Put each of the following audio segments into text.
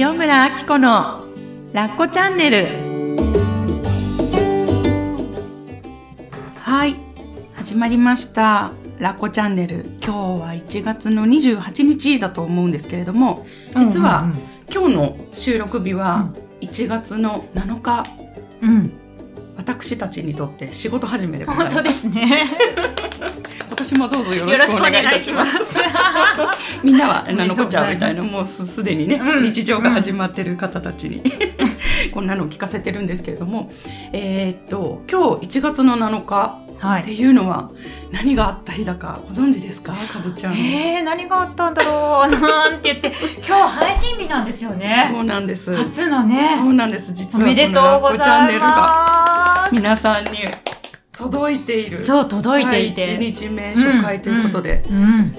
塩村あき子のラッコチャンネル。はい始まりました。ラッコチャンネル。今日は1月の28日だと思うんですけれども実は、うんうん。今日の収録日は1月の7日。うん、うん。私たちにとって仕事始めでございます。本当ですね。今年もどうぞよろしくお願い願いいたしますす。みんなは何のこっちゃみたいなもうすすでにね、うん日常が始まってる方たちに こんなのを聞かせてるんですけれどもえーっと今日1月の7日ってはい。いうのは何があった日だかご存知ですか？かずちゃん。えー、何があったんだろう なんて言って、今日配信日なんですよね。そうなんです。初のね。そうなんです。実はおめでとうャンネざいルがま皆さんに届いている。す。そう、届いていはい、て。1日目初回ということで、うん。うん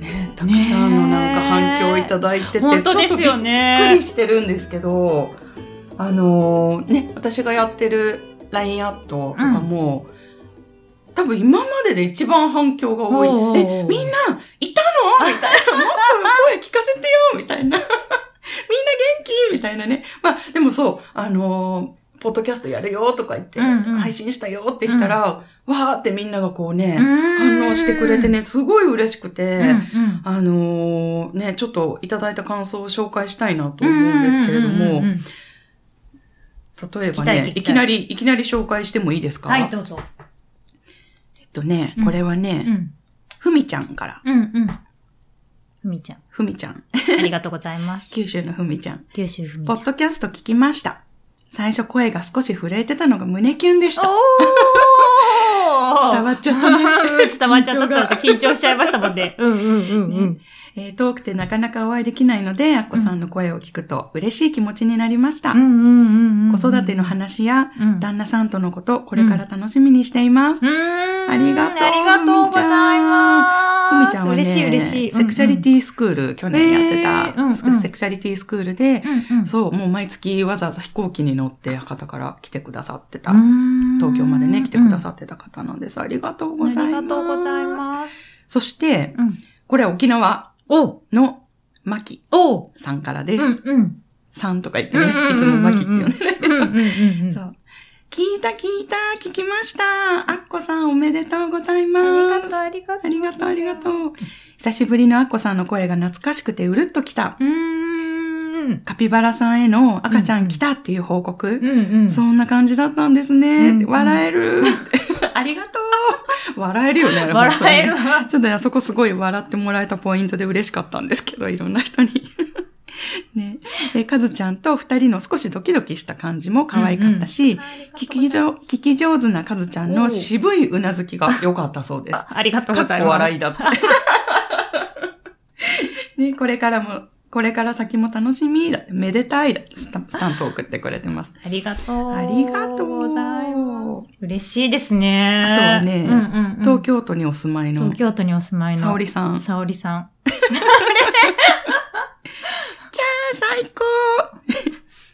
ね、たくさんのなんか反響いただいてて、本当ですよちょっとびっくりね。してるんですけど、あのーね、私がやってる LINE アットとかも、多分今までで一番反響が多い。え、みんないたの？みたいな。もっと声聞かせてよみたいな。みんな元気？みたいなね。まあ、でもそう、あのーポッドキャストやるよとか言って、うんうん配信したよって言ったら、わーってみんながこうね、反反応してくれて。ね、すごい嬉しくて、うんうん。あのーね、ちょっといただいた感想を紹介したいなと思うんですけれども、うんうんうんうん例えばねい聞きなり、いきなり紹介してもいいですか？はい、どうぞ。えっとねう、んこれはね、うん。ふみちゃんから、うんうん。ふみちゃん。ふみちゃん、ありがとうございます。九州のふみちゃん。九州ふみちゃん。ポッドキャスト聞きました。最初声が少し震えてたのが胸キュンでした。伝わっちゃったね。うん伝わっちゃった。緊張しちゃいましたもんね。うんうんうんうん。えー遠くてなかなかお会いできないので、アッコさんの声を聞くと嬉しい気持ちになりました。子育ての話や、うん旦那さんとのこと、これから楽しみにしています。ありがとうありがとうございます。ふみちゃんはね、嬉しい嬉しい。セクシャリティ。ィスクール、去年やってた、セクシャリティスクールで。そう、もう毎月わざわざ飛行機に乗って博多から来てくださってた。東東京までね、来てくださってた方なんです。ありがとうございます。ありがとうございます。そして、うん。これは沖縄おのマキおさんからです。うんうん。さんとか言ってねいつもマキって呼んでね。うんうんうんうん。そう。聞いた聞いた、聞きました。アッコさんおめでとうございあます。りがとう、ありがとう。ありがとう、ありがとう。久しぶりのアッコさんの声が懐かしくてうるっときた。うーん。カピバラさんへの赤ちゃん来たっていう報告。うんうん。そんな感じだったんですね。うん笑える。ありがとう。笑えるよね。笑えるちょっとね、あそこすごい笑ってもらえたポイントで嬉しかったんですけど、いろんな人に。ね。で、かずちゃんと二人の少しドキドキした感じも可愛かったし、聞き上聞き上手なかずちゃんの渋いうなずきが良かったそうです。あありがとうかっございます。こ笑いだって。ね、これからも、これから先も楽しみだって、めでたいだってスタスタンプを送ってくれてます。ありがとう。ありがとうございます。嬉しいですね。あとはねうんうんうん東京都にお住まいの東、京都にお住まいの。沙織さん。沙織さん。最高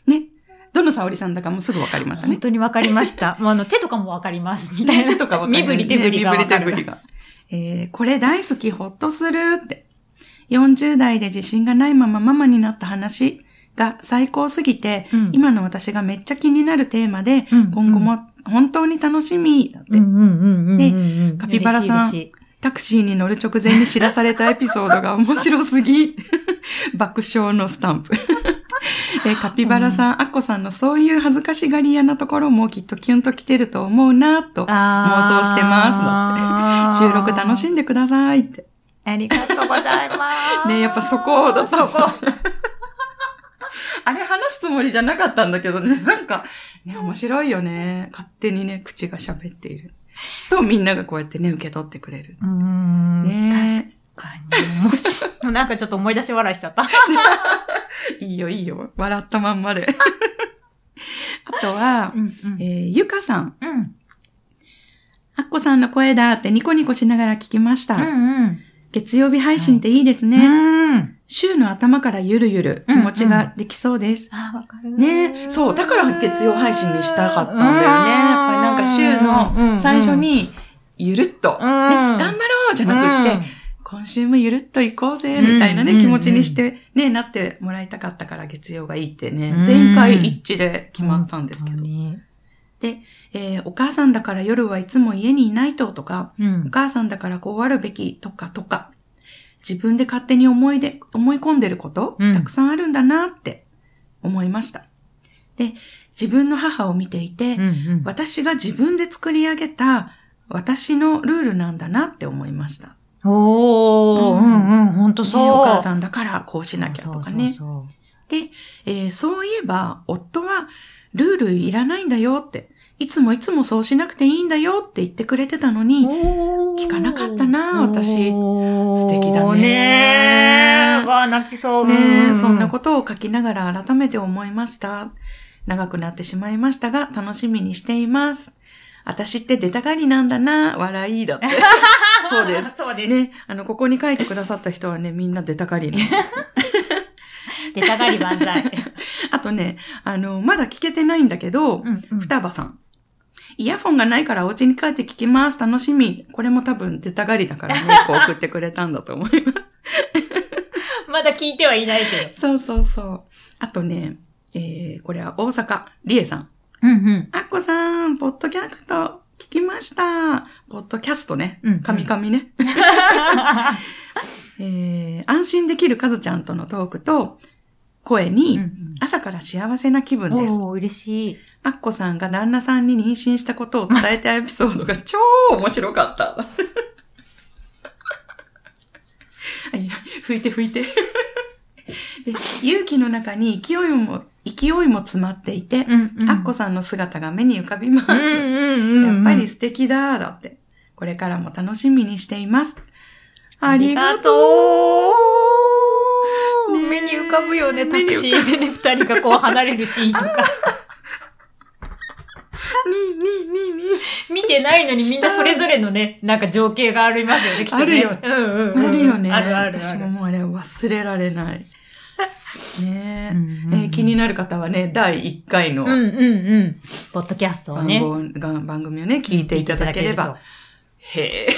ね。どの沙織さんだかもうすぐわかりますね本。当にわかりました。もうあの、手とかもわかります。みたいな。手とかわかります身振り手振りが身振。り手振りが。えー、これ大好きほっとするって。40代で自信がないままママになった話が最高すぎて、うん今の私がめっちゃ気になるテーマで、うん今後も本当に楽しみだって、でうん。カピバラさんタクシーに乗る直前に知らされたエピソードが面白すぎ。爆笑のスタンプ。えーカピバラさん、アッコさんのそういう恥ずかしがり屋なところもきっとキュンと来てると思うなと妄想してます。だって。収録楽しんでくださいって。ありがとうございます。ねやっぱそこだった。そこ。あれ話すつもりじゃなかったんだけどね。なんか、ね、面白いよね。勝手にね、口が喋っている。と、みんながこうやってね、受け取ってくれる。うーん。ね確かに。もし、なんかちょっと思い出し笑いしちゃった。いいよ、いいよ。笑ったまんまで。あとは、うんえーゆかさん。うん。アッコさんの声だってニコニコしながら聞きました。うん月曜日配信っていいですうん。ね。うん。週の頭からゆるゆる気持ちができそうです。あ、わかる。ねそう、だから月曜配信にしたかったんだよね。やっぱりなんか週の最初に、ゆるっと、ね、うん頑張ろうじゃなくって、今週もゆるっと行こうぜ、みたいなね、うん気持ちにして、ね、なってもらいたかったから月曜がいいってね、うん前回一致で決まったんですけど。本当にえーお母さんだから夜はいつも家にいないととか、うんお。母さんだからこうあるべきとかとか、自分で勝手に思いで、思い込んでること、うんたくさんあるんだなって思いました。で、自分の母を見ていて、うんうん。私が自分で作り上げた私のルールなんだなって思いました。おー、ううんんうん、ほんとそう。ねお母さんだからこうしなきゃとかね。そうそうで、えーそういえば、夫は、ルールいらないんだよって、いつもいつもそうしなくていいんだよって言ってくれてたのに、聞かなかったな私素敵だね。わあ、泣きそう。ねそんなことを書きながら改めて思いました。長くなってしまいましたが、楽しみにしています。私って出たがりなんだな、笑いだって。そうです。そうです。ね、あの、ここに書いてくださった人はね、みんな出たがりなんですよ。出たがり万歳。あとね、あの、まだ聞けてないんだけど、うんうん双葉さん。イヤフォンがないからお家に帰って聞きます。楽しみ。これも多分出たがりだからね、こう送ってくれたんだと思います。まだ聞いてはいないけど。そうそうそう。あとね、えー、これは大阪、りえさん。うんうん。あっこさん、ポッドキャスト聞きました。ポッドキャストねうんうん。カミカミね。えー、安心できるかずちゃんとのトークと、声に、朝から幸せな気分です。おー、嬉しい。アッコさんが旦那さんに妊娠したことを伝えたエピソードが超面白かった。はい拭いて拭いて。で勇気の中に勢いも、勢いも詰まっていて、んうアッコさんの姿が目に浮かびます。やっぱり素敵だ、だって。これからも楽しみにしています。ありがとう。かぶよね、タクシーでね、二人がこう離れるシーンとか。に、に、に、に。見てないのにみんなそれぞれのね、なんか情景がありますよね、きっとね。あるようんうんうん。あるよね。あるあるある。私ももうあれ忘れられない。ねええー気になる方はね、第1回のうんうんうん。ポッドキャストを番,、ね。が番組をね、聞いていただければ、へえ、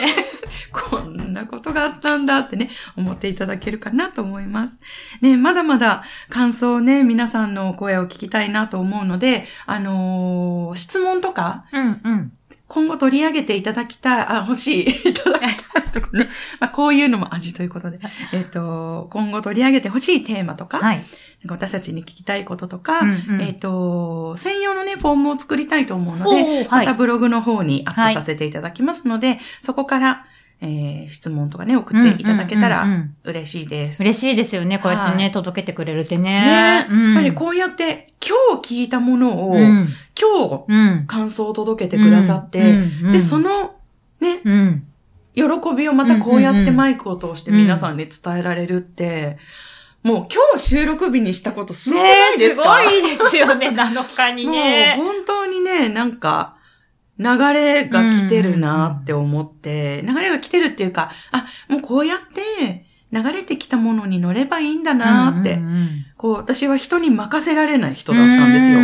こんなことがあったんだってね、思っていただけるかなと思います。ね、まだまだ感想をね、皆さんの声を聞きたいなと思うので、あのー質問とか。うんうん。今後取り上げていただきたい、あ、欲しい、いただきたいとかね。まあ、こういうのも味ということで、えっ、と、今後取り上げてほしいテーマとか、はい。私たちに聞きたいこととか、うんうんえっ、と、専用のね、フォームを作りたいと思うのおで、ーはいまたブログの方にアップさせていただきますので、そこから、えー質問とかね、送っていただけたら嬉しいです。嬉しいですよね、こうやってね、はい届けてくれるってねね。うんやっぱりこうやって、今日聞いたものを、うん。今日うん。感想を届けてくださって、で、その、ね、うん。喜びをまたこうやってマイクを通して皆さんに伝えられるって、もう今日収録日にしたことすごいですか、ねすごいですよね、7日にね。もう本当にね、なんか、流れが来てるなって思って、流れが来てるっていうか、あ、もうこうやって流れてきたものに乗ればいいんだなって、こう私は人に任せられない人だったんですよ。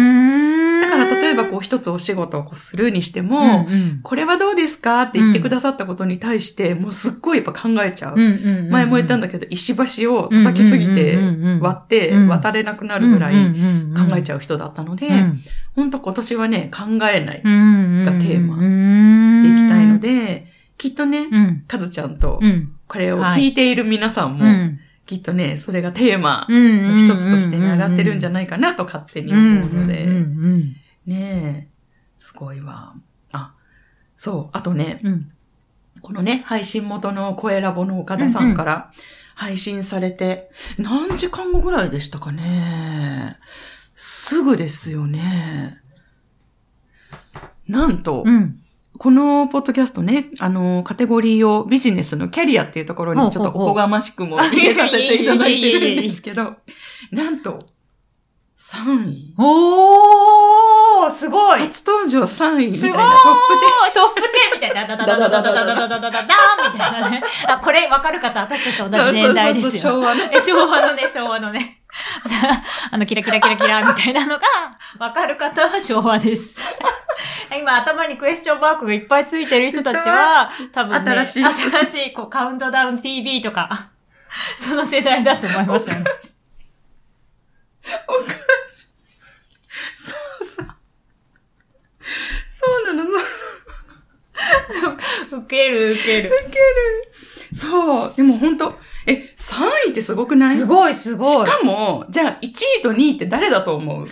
だだから例えばこう一つお仕事をこうするにしても、うんうん。これはどうですかって言ってくださったことに対して、もうすっごいやっぱ考えちゃう。前も言ったんだけど、石橋を叩きすぎて割ってうん渡れなくなるぐらい考えちゃう人だったので、ほんと今年はね、考えないでいがテーマ。きたいの、で、きっとね、うん。かずちゃんとうん。これを聞いている皆さんも、うん。きっとね、それがテーマのの一つとしてね、上がってるんじゃないかなと勝手に思うので、ねえ、すごいわ。あ、そう、あとね、うん。このね、配信元の声ラボの岡田さんから配信されて、何時間後ぐらいでしたかね。すぐですよね。なんと、うんこのポッドキャストね、あの、カテゴリーをビジネスのキャリアっていうところにちょっとおこがましくも入れさせていただいてるんですけど、なんと、3位。おーすごい初登場3位みたいいなトップトップ10みたいな、ダダダダダダダダダダダダダみたいなね。あ、これわかる方、私たちと同じ年代ですよ。そうそうそう昭和の。え昭和のね、昭和のね。あの、キラキラキラキラみたいなのが、わかる方は昭和です。今頭にクエスチョンマークがいっぱいついてる人たちは、多分ね、新しい新しいこうカウントダウン TV とか、その世代だと思いますよね。おかしい。そうそう。そうなの、そう。ウケるウケる。ウケる。そう。でも本当え、3位ってすごくない？すごいすごい。しかも、じゃあ1位と2位って誰だと思う？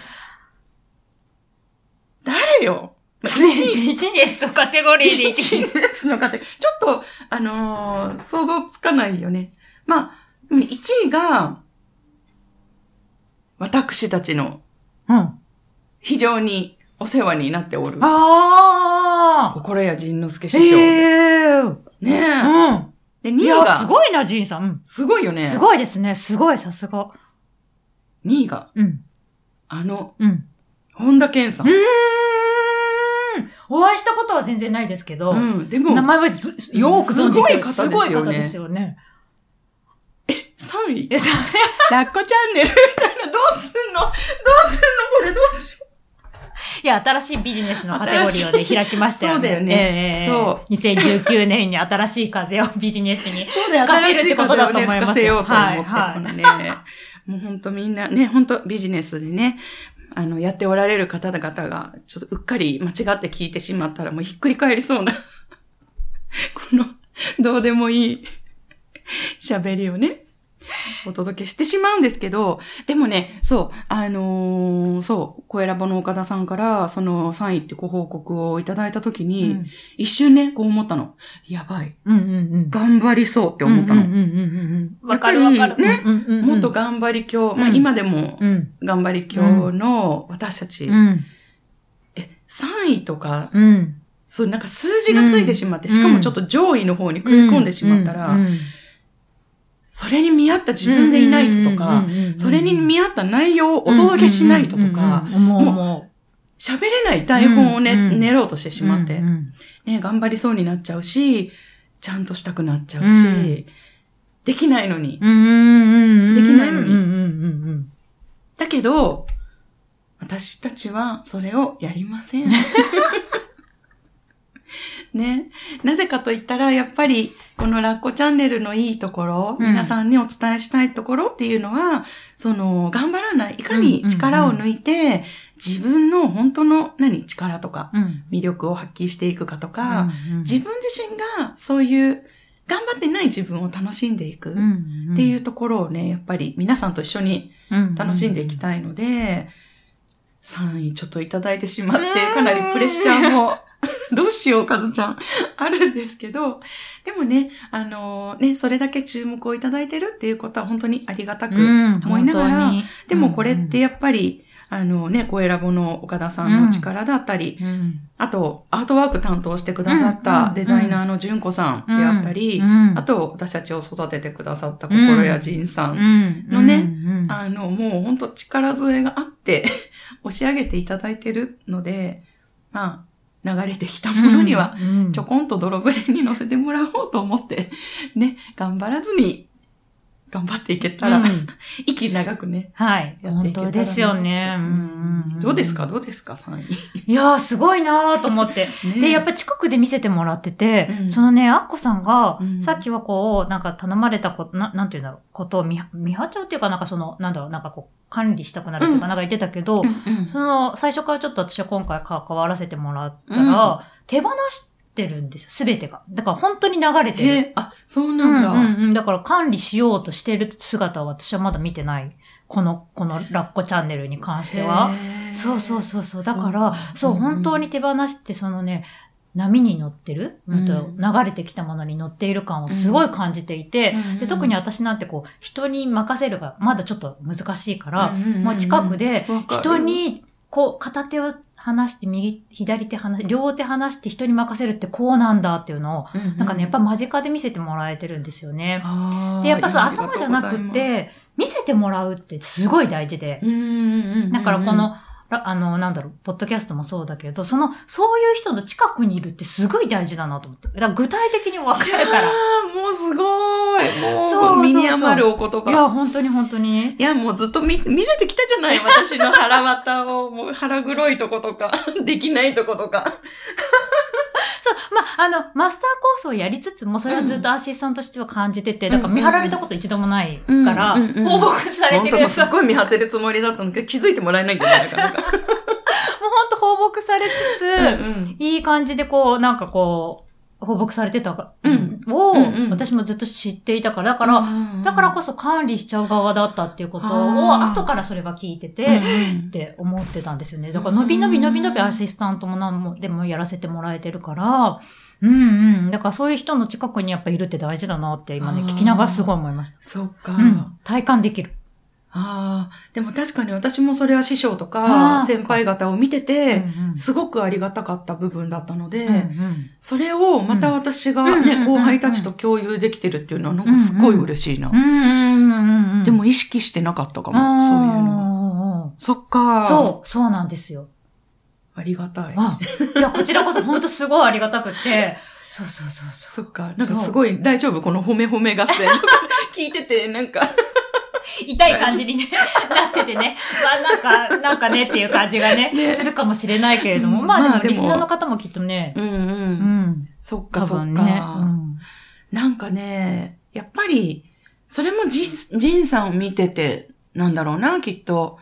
誰よ？ビジネスのカテゴリーでビジネスの方、ちょっと、あのー想像つかないよね。まあ、でも1位が、私たちのうん。非常にお世話になっておる、あ心谷仁之助ー師匠で。えーねえ。うん。で、2位いや、が、すごいな、ジンさん。うんすごいよね。すごいですね。すごい、さすが。2位が、うん。あの、うん。本田健さんう。ーん。お会いしたことは全然ないですけど、うん。でも、名前はずよーく存じてるすごい方ですよねすごい方ですよね。3位。え、それラッコチャンネル？みたいな。どうすんの？どうすんの？これどうしよいや、新しいビジネスのカテゴリーをね、開きましたよね。そうだよねええそう。2019年に新しい風をビジネスに。吹かせるってことだと思いますね吹かせようと思って、はいはいこのね、もう本当みんな、ね、本当ビジネスでね、あの、やっておられる方々が、ちょっとうっかり間違って聞いてしまったら、もうひっくり返りそうな、この、どうでもいい喋りをね、お届けしてしまうんですけど、でもね、そう、あのーそう、小ラボの岡田さんから、その3位ってご報告をいただいたときに、うん一瞬ね、こう思ったの。やばい。うんうんうん。頑張りそうって思ったの。うんうんうんうんうん。わかるわかる。ねうんうんうんもっと頑張り教、まあうん今でもうん。頑張り教の私たち、うん。え、3位とか、うん。そうなんか数字がついてしまって、うんしかもちょっと上位の方に食い込んでしまったら、うんうんそれに見合った自分でいないととか、それに見合った内容をお届けしないととか、うんう喋れない台本をね、練ろうとしてうしまって、ね、頑張りそうになっちゃうし、ちゃんとしたくなっちゃうし、うん。できないのに。できないのに。だけど、私たちはそれをやりません。ね。なぜかと言ったら、やっぱり、このラッコチャンネルのいいところ、うん。皆さんにお伝えしたいところっていうのは、その、頑張らない、いかに力を抜いて、自分の本当の、何、力とか、うん。魅力を発揮していくかとか、うん自分自身がそういう、頑張ってない自分を楽しんでいくうんっていうところをね、やっぱり皆さんと一緒に楽しんでいきたいので、3位ちょっといただいてしまって、うんかなりプレッシャーも、どうしよう、かずちゃん、あるんですけど、でもね、あのね、それだけ注目をいただいてるっていうことは本当にありがたくうん思いながら、本当に。でもこれってやっぱり、あのね、声ラボの岡田さんの力だったり、うん。あと、アートワーク担当してくださっうんたデザイナーの純子さんであったり、うんあと、私たちを育ててくださった心谷仁さんうんのねうん。あの、もう本当力添えがあって、押し上げていただいてるので、まあ、流れてきたものには、うんちょこんと泥船に乗せてもらおうと思って、ね、頑張らずに、頑張っていけたら、うん。息長くね、はい。やっていけたらな本当ですよね。うんうんどうですか？どうですか ?3 位。いやー、すごいなーと思って。ね。で、やっぱり近くで見せてもらってて、うん。そのね、アッコさんが、うん。さっきはこう、なんか頼まれたこと、ななんていうんだろう、ことを見、見張っちゃうっていうか、なんかその、なんだろう、なんかこう、管理したくなるとか、うん。なんか言ってたけど、うんうん。その、最初からちょっと私は今回関わらせてもらったうん。ら、手放してるんですよ、すべてが。だから本当に流れてる。へえ、あ、そううなんだ。んうんうん。だから管理しようとしてる姿は私はまだ見てない。この、このラッコチャンネルに関しては。そうそうそうそう。だからか、そう、うんうん本当に手放して、そのね、波に乗ってる、うん流れてきたものに乗っている感をすごい感じていて、うんで特に私なんてこう、人に任せるがまだちょっと難しいから、うんもう近くで人に、こう、片手を離して、右、左手離し、両手離して人に任せるってこうなんだっていうのを、なんかね、やっぱ間近で見せてもらえてるんですよね。で、やっぱそう頭じゃなくて、見せてもらうってすごい大事で。うんうんうんうんだからこの、らあの、なんだろう、ポッドキャストもそうだけど、その、そういう人の近くにいるってすごい大事だなと思って。だから具体的に分かるから。いやーもうー、すごい。もう、そうそうそう身に余るお言葉。いや、本当に本当に。いや、もうずっと見、見せてきたじゃない私の腹渡を、もう腹黒いとことか、できないとことか。まあ、あの、マスターコースをやりつつも、それはずっとアシスタントとしては感じてて、だから見張られたこと一度もないから、放牧され本当もうすってる。やつは、もうごい見張ってるつもりだったんだけど、気づいてもらえないんだよね、なか。なか。本当放牧されつつ、うん。いい感じでこう、なんかこう、放牧されてたうんを、私もずっと知っていたから、だから、だからこそ管理しちゃう側だったっていうことを、後からそれは聞いてて、うんって思ってたんですよね。だから、のびのびのびのびアシスタントも何もでもやらせてもらえてるから、うんうん。だからそういう人の近くにやっぱいるって大事だなって今ね、聞きながらすごい思いました。そっか。うん。体感できる。ああ、でも確かに私もそれは師匠とあかー先輩方を見てて、すごくありがたかった部分だったので、うんうんそれをまた私がね、うん後輩たちと共有できてるっていうのはなんかすごい嬉しいな。でも意識してなかったかあも、ー、そういうの。そっか。そう、そうなんですよ。ありがたい。あ、いや、こちらこそ本当すごいありがたくて、そうそうそうそう。そっか。なんかすごい大丈夫？この褒め褒め合戦 聞いてて、なんか、痛い感じにね、なっててね。まあなんか、なんかねっていう感じがね、ねするかもしれないけれども。うんまあでもリスナーの方もきっとね、うんう。うんん。そっかそっ。か。うんなんかね、やっぱり、それもジン、ジンさんを見てて、なんだろうな、きっと。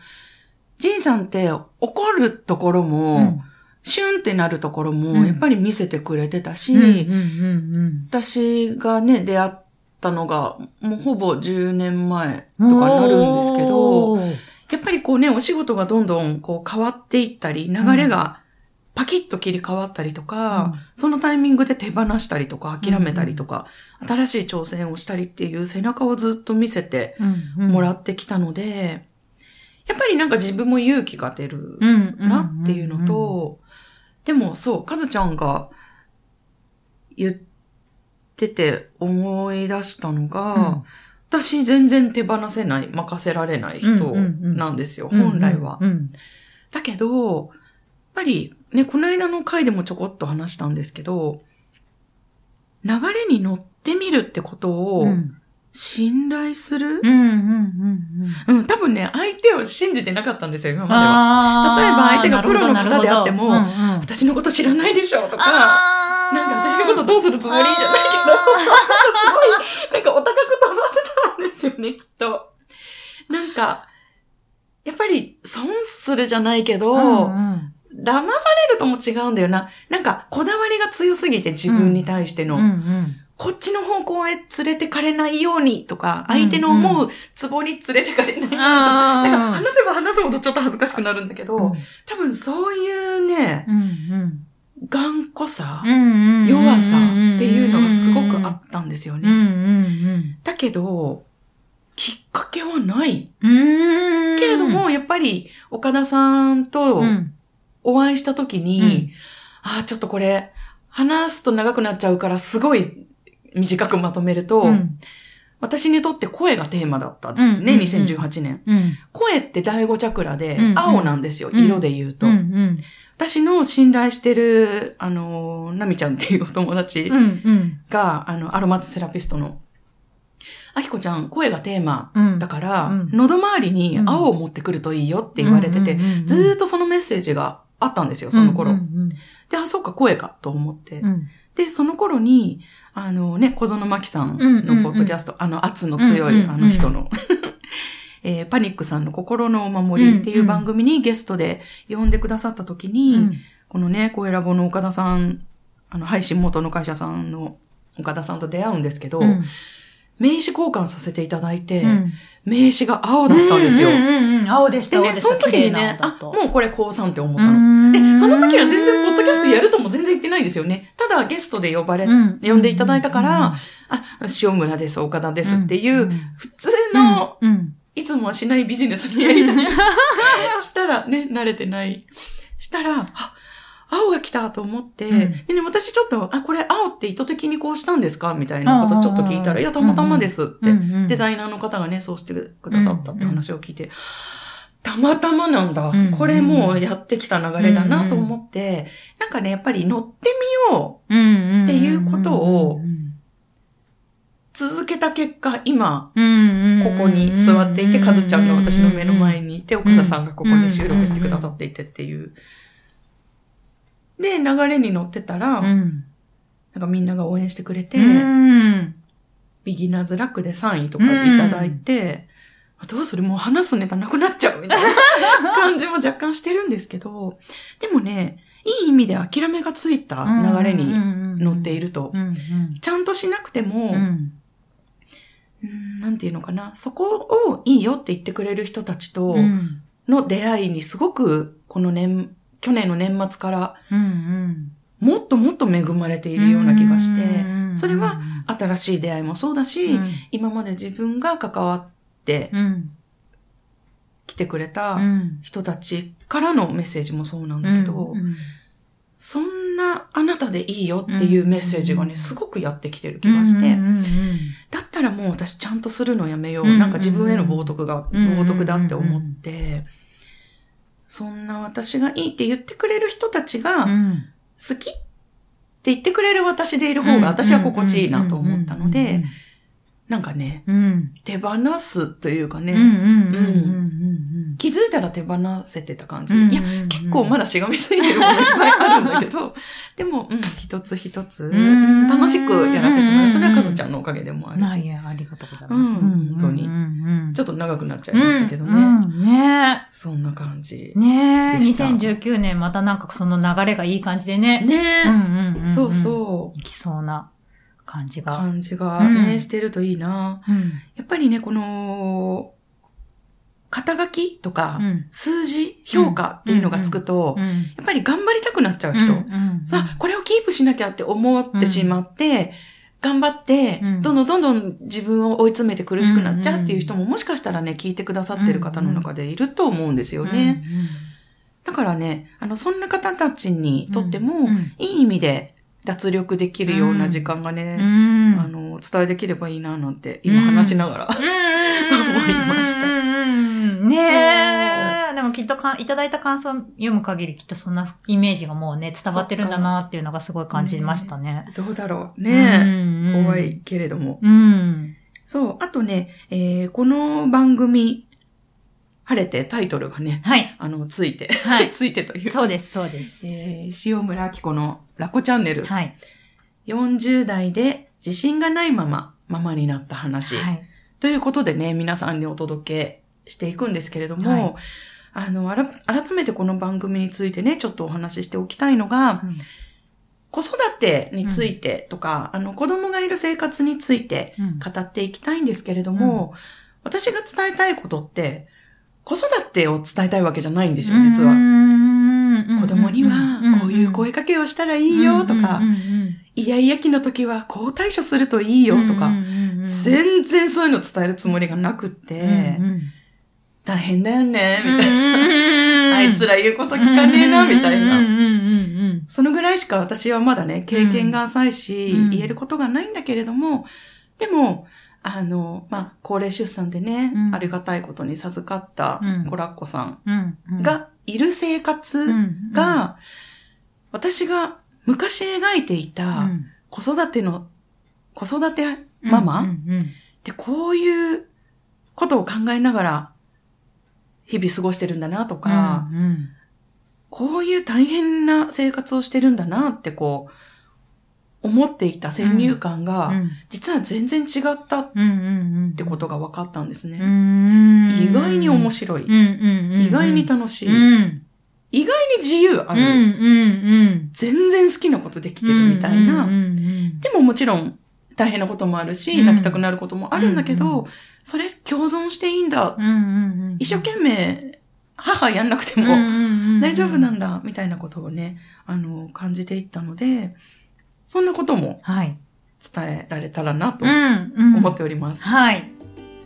ジンさんって怒るところも、うんシュンってなるところも、うんやっぱり見せてくれてたし、私がね、出会ったのが、もうほぼ10年前とかになるんですけど、やっぱりこうね、お仕事がどんどんこう変わっていったり、流れがパキッと切り替わったりとか、そのタイミングで手放したりとか諦めたりとか、新しい挑戦をしたりっていう背中をずっと見せてうんうん。もらってきたので、やっぱりなんか自分も勇気が出るうんうんなっていうのと、でもそう、かずちゃんが言ってて思い出したのが、うん。私全然手放せない、任せられない人なんですよ、うん本来は。うんだけど、やっぱりね、この間の回でもちょこっと話したんですけど、流れに乗ってみるってことをうん。信頼する、うんうんうんうん、多分ね、相手を信じてなかったんですよ、今うん。までは。例えば相手がプロの方であってもうんうん。私のこと知らないでしょとか、なんか私のことどうするつもりじゃないけど、すごい、なんかお高く止まってたんですよね、きっと。なんか、やっぱり損するじゃないけど、うんうん。騙されるとも違うんだよな。なんか、こだわりが強すぎて自分に対しての、うんうん。こっちの方向へ連れてかれないようにとか、相手の思うツボに連れてかれないようにとか、あーなんか話せば話すほどちょっと恥ずかしくなるんだけど、うん多分そういうね、うん頑固さ、うん弱さっていうのがすごくあったんですよね。だけど、きっかけはない。けれども、やっぱり岡田さんとうん。お会いした時に、ああ、ちょっとこれ、話すと長くなっちゃうから、すごい短くまとめると、うん。私にとって声がテーマだったね、2018年。うん。声って第五チャクラで青なんですよ、うん。色で言うと。うん私の信頼してる、あの、ナミちゃんっていうお友達うんうん。が、あの、アロマセラピストの、あきこちゃん、声がテーマうん。だから、うん。喉周りに青を持ってくるといいよって言われてて、ずーっとそのメッセージがあったんですよ、その頃。うんで、あ、そうか、声かと思って。うん。で、その頃に、あのね、小園真希さんのポッドキャスト、あの、圧の強いあの人の、えーパニックさんの心のお守りっていう番組にゲストで呼んでくださった時に、うん。このね、声ラボの岡田さん、あの、配信元の会社さんの岡田さんと出会うんですけど、うん。名刺交換させていただいて、うん。名刺が青だったんですよ。うんうんうん青でした、でね。その時にね、あ、ももうこれ高3って思ったの。でで、その時は全然ポッドキャストやるとも全然言ってないですよね。ただゲストで呼ばれ、呼んでいただいたから、あ、塩村です、岡田ですっていう、普通の、うんうんいつもはしないビジネスのやりとり したらね、慣れてない。したら、あ、青が来たと思って、うんでね、私ちょっと、あ、これ青って意図的にこうしたんですか？みたいなことちょっと聞いたら、いや、たまたまですって、デザイナーの方がね、そうしてくださったって話を聞いて、たまたまなんだ。うんこれもうやってきた流れだなと思って、なんかね、やっぱり乗ってみよう。うんっていうことを続けた結果、今、うんここに座っていて、かずちゃんが私の目の前にいて、岡田さんがここに収録してくださっていてっていう。で、流れに乗ってたら、うん。なんかみんなが応援してくれて、うん。ビギナーズラックで3位とかいただいて、あどうする？もう話すネタなくなっちゃうみたいな感じも若干してるんですけど、でもね、いい意味で諦めがついた流れに乗っているとう、ん。ちゃんとしなくても、うん。うんなんていうのかな、そこをいいよって言ってくれる人たちとうん。の出会いにすごく、この年、去年の年末からうん。もっともっと恵まれているような気がして、うんそれは、新しい出会いもそうだし、今まで自分が関わってうん。来てくれたうん。人たちからのメッセージもそうなんだけど、うんそんなあなたでいいよっていうメッセージがね、すごくやってきてる気がして、だったらもう私ちゃんとするのやめよう。うんなんか自分への冒涜が、うん冒涜だって思って、そんな私がいいって言ってくれる人たちが、うん。好きって言ってくれる私でいる方が私は心地いいなと思ったので、、なんかね、うん。手放すというかね、気づいたら手放せてた感じ。うんいや、結構まだしがみついてるものいっぱいあるんだけど、でも、うん、一つ一つ、ん楽しくやらせてもらう。それはうんかずちゃんのおかげでもあるし、ないや、ありがとうございます。うん本当ににちょっと長くなっちゃいましたけどね。うんねそんな感じえ。。ねえ。でした2019年またなんかその流れがいい感じでね。ねそうそう。いきそうな感じが。感じがね、うんしてるといいな。うんやっぱりね、この、肩書きとか、うん。数字、評価っていうのがつくと、うんやっぱり頑張りたくなっちゃう人。うんさあ、これをキープしなきゃって思ってしまって、頑張って、うん。どんどんどんどん自分を追い詰めて苦しくなっちゃうっていう人ももしかしたらね、聞いてくださってる方の中でいると思うんですよね。だからね、あの、そんな方たちにとっても、いい意味で脱力できるような時間がね、うんあの、お伝えできればいいななんて、今話しながら。思いましたねえ。でもきっとかいただいた感想を読む限りきっとそんなイメージがもうね、伝わってるんだなっていうのがすごい感じましたね。どうだろうね、ね怖い。けれども。うん。そう。あとね、えーこの番組、晴れてタイトルがね、はい。あの、ついて、はい ついてという。そうです、そうです。えー塩村明子のラコチャンネル。はい。40代で自信がないまま、ママになった話。はい。ということでね、皆さんにお届けしていくんですけれども、はいあの、あら改めてこの番組についてね、ちょっとお話ししておきたいのが、子育てについてとか、あの、子供がいる生活についてうん語っていきたいんですけれども、私が伝えたいことって、子育てを伝えたいわけじゃないんですよ、実は。子供にはこういう声かけをしたらいいよとか、イヤイヤ期の時はこう対処するといいよとか、全然そういうの伝えるつもりがなくって、大変だよね、みたいな。あいつら言うこと聞かねえな、みたいな。な。そのぐらいしか私はまだね、経験が浅いし、うん。言えることがないん。だけれども、でも、あの、まあ、高齢出産でね、うん。ありがたいことに授かったうん。コラッコさうんん、がいる生活が、私が昔描いていた子育ての、子育てママってこういうことを考えながら日々過ごしてるんだなとか、こういう大変な生活をしてるんだなってこう、思っていた先入観が、実は全然違ったっってことが分かったんですね。意意外に面白い。意意外に楽しい。うん意外に自由あうんる。うん全然好きなことできてるみたいな。でももちろん大変なこともあるし、うん泣きたくなることもあるんだけど、それ共存していいんだ。うん一生懸命母やんなくても大丈夫なんだ、みたいなことをね、あの、感じていったので、そんなこともはい。伝えられたらなとん思っております。はい。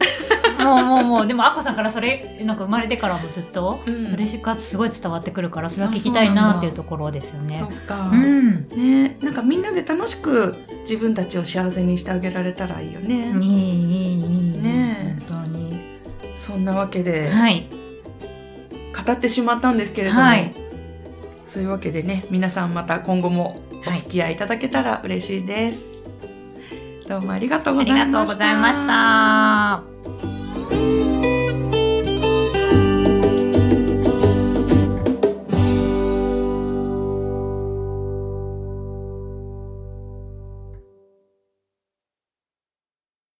もうもうもう、でも、アッコさんからそれ、なんか生まれてからもずっと、うんそれがすごい伝わってくるから、それは聞きたいなっていうところですよねそ。っか。うん。ねなんかみんなで楽しく自分たちを幸せにしてあげられたらいいよね。いい、いい、いい。ね本当に。そんなわけで、はい。語ってしまったんですけれども、はいそういうわけでね、皆さんまた今後もお付き合いいただけたら嬉しいです。どうもあり。がとうございました。